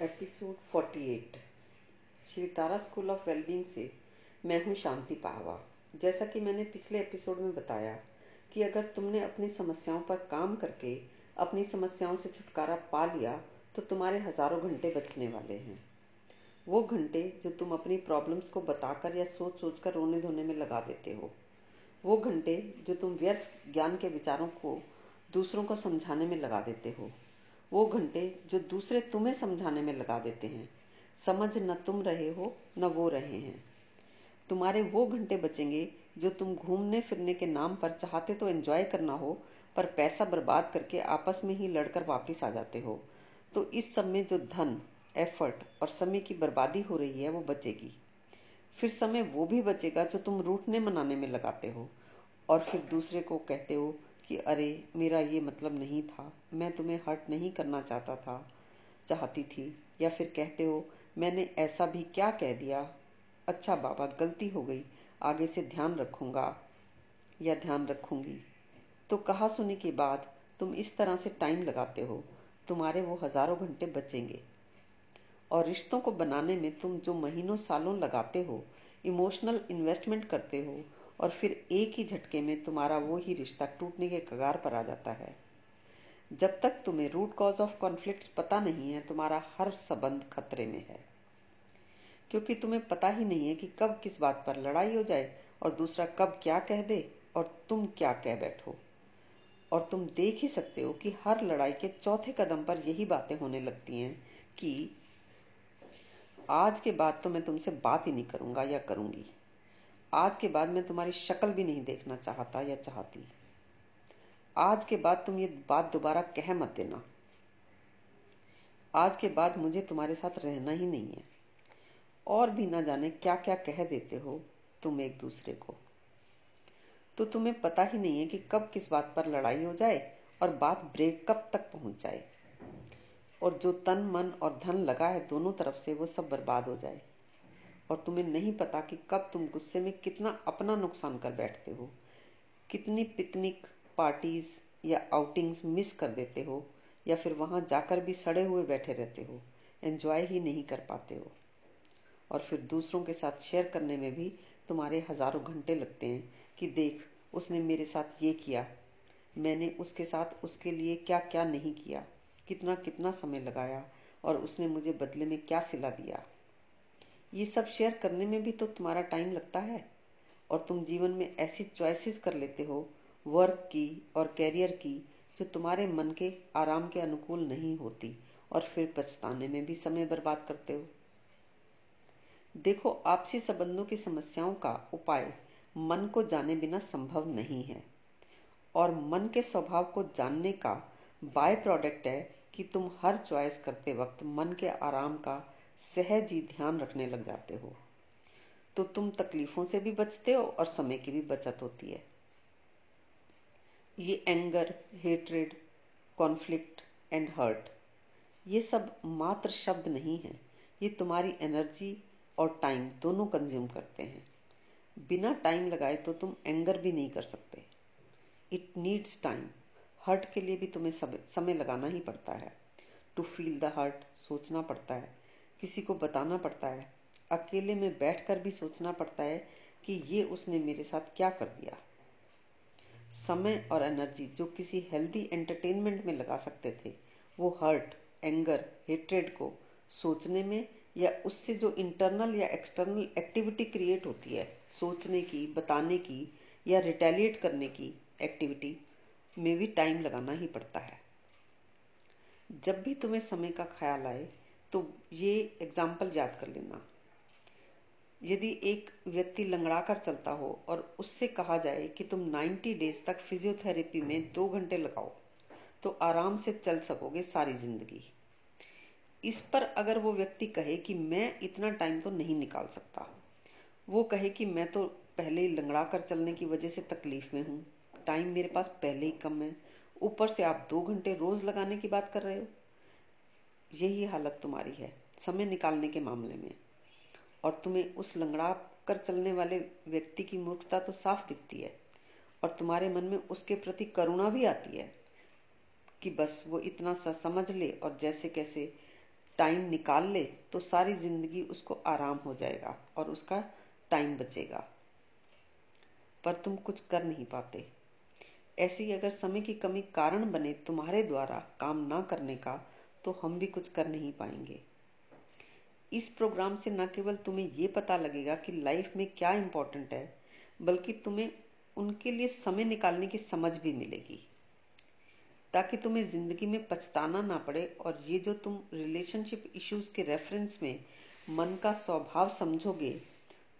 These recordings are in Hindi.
Episode 48 Shri Tara school of wellbeing से मैं हूँ शांति पाहवा। जैसा कि मैंने पिछले एपिसोड में बताया कि अगर तुमने अपनी समस्याओं पर काम करके अपनी समस्याओं से छुटकारा पा लिया तो तुम्हारे हज़ारों घंटे बचने वाले हैं। वो घंटे जो तुम अपनी प्रॉब्लम्स को बताकर या सोच सोच कर रोने धोने में लगा देते हो। वो घंटे जो तुम व्यर्थ ज्ञान के विचारों को, दूसरों को समझाने में लगा देते हो। वो घंटे जो दूसरे तुम्हें समझाने में लगा देते हैं। समझ न तुम रहे हो, न वो रहे हैं। तुम्हारे वो घंटे बचेंगे जो तुम घूमने फिरने के नाम पर चाहते तो एंजॉय करना हो, पर पैसा बर्बाद करके आपस में ही लड़कर वापस आ जाते हो। तो इस में जो धन एफर्ट और समय की बर्बादी हो रही है, वो बचेगी। फिर समय वो भी बचेगा जो तुम रूठने मनाने में लगाते हो, और फिर दूसरे को कहते हो कि अरे, मेरा ये मतलब नहीं था। मैं तुम्हें हर्ट नहीं करना चाहता था, चाहती थी। या फिर कहते हो, मैंने ऐसा भी क्या कह दिया? अच्छा बाबा, गलती हो गई। आगे से ध्यान रखूँगा। या ध्यान रखूँगी। तो कहा सुने के बाद, तुम इस तरह से टाइम लगाते हो। तुम्हारे वो हज़ारों घंटे बचेंगे। और रिश्तों को बनाने में तुम जो महीनों सालों लगाते हो, इमोशनल इन्वेस्टमेंट करते हो और फिर एक ही झटके में तुम्हारा वो ही रिश्ता टूटने के कगार पर आ जाता है। जब तक तुम्हें रूट कॉज ऑफ़ कॉन्फ्लिक्ट पता नहीं है, तुम्हारा हर संबंध खतरे में है। क्योंकि तुम्हें पता ही नहीं है कि कब किस बात पर लड़ाई हो जाए और दूसरा कब क्या कह दे और तुम क्या कह बैठो। और तुम देख ही सकते हो कि हर लड़ाई के चौथे कदम पर यही बातें होने लगती हैं कि आज के बाद तो मैं तुमसे बात ही नहीं करूँगा या करूँगी। आज के बाद मैं तुम्हारी शक्ल भी नहीं देखना चाहता या चाहती। आज के बाद तुम ये बात दोबारा कह मत देना। आज के बाद मुझे तुम्हारे साथ रहना ही नहीं है। और भी ना जाने क्या क्या कह देते हो तुम एक दूसरे को। तो तुम्हें पता ही नहीं है कि कब किस बात पर लड़ाई हो जाए और बात ब्रेक कब तक पहुँच जाए। और जो तन, मन और धन लगा है दोनों तरफ़ से वो सब बर्बाद हो जाए। और तुम्हें नहीं पता कि कब तुम गुस्से में कितना अपना नुकसान कर बैठते हो। कितनी पिकनिक पार्टीज़ या आउटिंग्स मिस कर देते हो या फिर वहाँ जाकर भी सड़े हुए बैठे रहते हो, एंजॉय ही नहीं कर पाते हो। और फिर दूसरों के साथ शेयर करने में भी तुम्हारे हज़ारों घंटे लगते हैं कि देख, उसने मेरे साथ ये किया। मैंने उसके साथ उसके लिए क्या क्या नहीं किया कितना कितना समय लगाया और उसने मुझे बदले में क्या सिला दिया। ये सब शेयर करने में भी तो तुम्हारा टाइम लगता है। और तुम जीवन में ऐसी चॉइसेस कर लेते हो वर्क की और कैरियर की, जो तुम्हारे मन के आराम के अनुकूल नहीं होती और फिर पछताने में भी समय बर्बाद करते हो। देखो, आपसी संबंधों की समस्याओं का उपाय मन को जाने बिना संभव नहीं है। और मन के स्वभाव को जानने का बाय प्रोडक्ट है कि तुम हर चॉइस करते वक्त मन के आराम का सहज ही ध्यान रखने लग जाते हो। तो तुम तकलीफों से भी बचते हो और समय की भी बचत होती है। ये anger hatred conflict and hurt ये सब मात्र शब्द नहीं है। ये तुम्हारी एनर्जी और टाइम दोनों कंज्यूम करते हैं। बिना टाइम लगाए तो तुम एंगर भी नहीं कर सकते। इट नीड्स टाइम हर्ट के लिए भी तुम्हें समय लगाना ही पड़ता है। टू फील द हर्ट सोचना पड़ता है। किसी को बताना पड़ता है। अकेले में बैठकर भी सोचना पड़ता है कि ये उसने मेरे साथ क्या कर दिया। समय और एनर्जी जो किसी हेल्दी एंटरटेनमेंट में लगा सकते थे, वो हर्ट एंगर हेट्रेड को सोचने में या उससे जो इंटरनल या एक्सटर्नल एक्टिविटी क्रिएट होती है, सोचने की, बताने की या रिटेलिएट करने की एक्टिविटी में भी टाइम लगाना ही पड़ता है। जब भी तुम्हें समय का ख्याल आए तो ये एग्ज़ाम्पल याद कर लेना। यदि एक व्यक्ति लंगड़ा कर चलता हो और उससे कहा जाए कि तुम 90 डेज़ तक फिजियोथेरेपी में दो घंटे लगाओ तो आराम से चल सकोगे सारी ज़िंदगी। इस पर अगर वो व्यक्ति कहे कि मैं इतना टाइम तो नहीं निकाल सकता, वो कहे कि मैं तो पहले ही लंगड़ा कर चलने की वजह से तकलीफ़ में हूँ टाइम मेरे पास पहले ही कम है, ऊपर से आप दो घंटे रोज लगाने की बात कर रहे हो। यही हालत तुम्हारी है, समय निकालने के मामले में। और तुम्हें उस लंगड़ा कर चलने वाले व्यक्ति की मूर्खता तो साफ़ दिखती है, और तुम्हारे मन में उसके प्रति करुणा भी आती है कि बस वो इतना सा समझ ले और जैसे कैसे टाइम निकाल ले तो सारी ज़िंदगी उसको आराम हो जाएगा और उसका टाइम बचेगा। पर तुम कुछ कर नहीं पाते। ऐसे अगर समय की कमी कारण बने तुम्हारे द्वारा काम ना करने का तो हम भी कुछ कर नहीं पाएँगे। इस प्रोग्राम से न केवल तुम्हें ये पता लगेगा कि लाइफ में क्या इंपॉर्टेंट है, बल्कि तुम्हें उनके लिए समय निकालने की समझ भी मिलेगी। ताकि तुम्हें ज़िंदगी में पछताना ना पड़े और ये जो तुम रिलेशनशिप इश्यूज़ के रेफरेंस में मन का स्वभाव समझोगे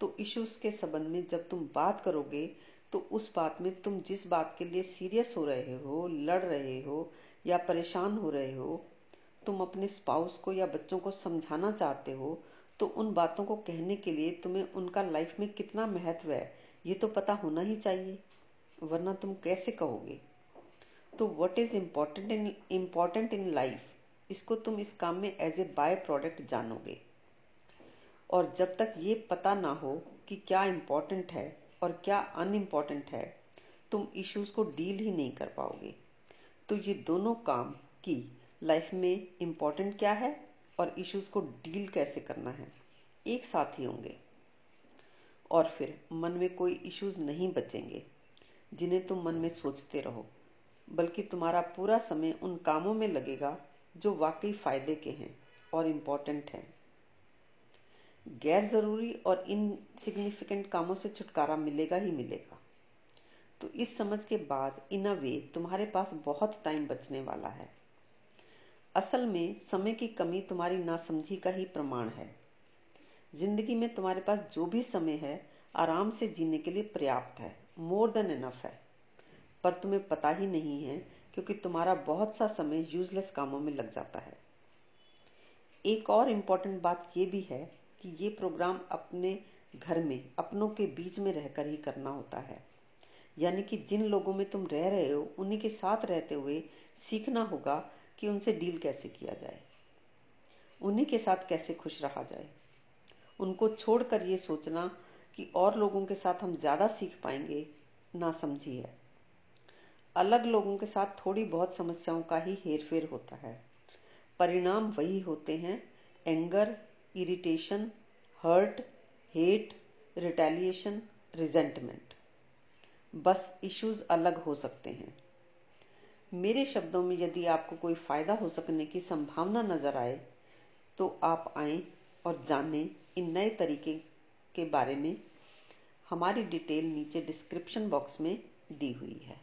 तो इश्यूज़ के संबंध में जब तुम बात करोगे तो उस बात में तुम जिस बात के लिए सीरियस हो रहे हो, लड़ रहे हो या परेशान हो रहे हो तुम अपने स्पाउस को या बच्चों को समझाना चाहते हो तो उन बातों को कहने के लिए तुम्हें उनका लाइफ में कितना महत्व है, ये तो पता होना ही चाहिए, वरना तुम कैसे कहोगे? तो what is important in important in life इसको तुम इस काम में एज ए बाय प्रोडक्ट जानोगे। और जब तक ये पता ना हो कि क्या इम्पोर्टेंट है और क्या अनइम्पोर्टेंट है, तुम इश्यूज़ को डील ही नहीं कर पाओगे। तो ये दोनों काम की लाइफ में इम्पोर्टेंट क्या है और इश्यूज़ को डील कैसे करना है। एक साथ ही होंगे और फिर मन में कोई इश्यूज़ नहीं बचेंगे, जिन्हें तुम मन में सोचते रहो, बल्कि तुम्हारा पूरा समय उन कामों में लगेगा जो वाकई फ़ायदे के हैं और इम्पोर्टेंट हैं। गैर ज़रूरी और इनसिग्निफिकेंट कामों से छुटकारा मिलेगा ही मिलेगा। तो इस समझ के बाद, इन अ वे, तुम्हारे पास बहुत टाइम बचने वाला है। असल में समय की कमी तुम्हारी नासमझी का ही प्रमाण है। ज़िंदगी में तुम्हारे पास जो भी समय है, आराम से जीने के लिए पर्याप्त है मोर देन इनफ है। पर तुम्हें पता ही नहीं है, क्योंकि तुम्हारा बहुत सा समय यूजलेस कामों में लग जाता है। एक और इम्पोर्टेंट बात यह भी है कि ये प्रोग्राम अपने घर में, अपनों के बीच में रहकर ही करना होता है। यानी कि जिन लोगों में तुम रह रहे हो, उन्हीं के साथ रहते हुए सीखना होगा कि उनसे डील कैसे किया जाए? उन्हीं के साथ कैसे खुश रहा जाए? उनको छोड़कर ये सोचना कि और लोगों के साथ हम ज़्यादा सीख पाएँगे, ना समझी है। अलग लोगों के साथ थोड़ी बहुत समस्याओं का ही हेरफेर होता है। परिणाम वही होते हैं, anger, irritation, hurt, hate, retaliation, resentment. बस इश्यूज़ अलग हो सकते हैं। मेरे शब्दों में यदि आपको कोई फ़ायदा हो सकने की संभावना नज़र आए तो आप आए और जानें इन नए तरीके के बारे में। हमारी डिटेल नीचे डिस्क्रिप्शन बॉक्स में दी हुई है।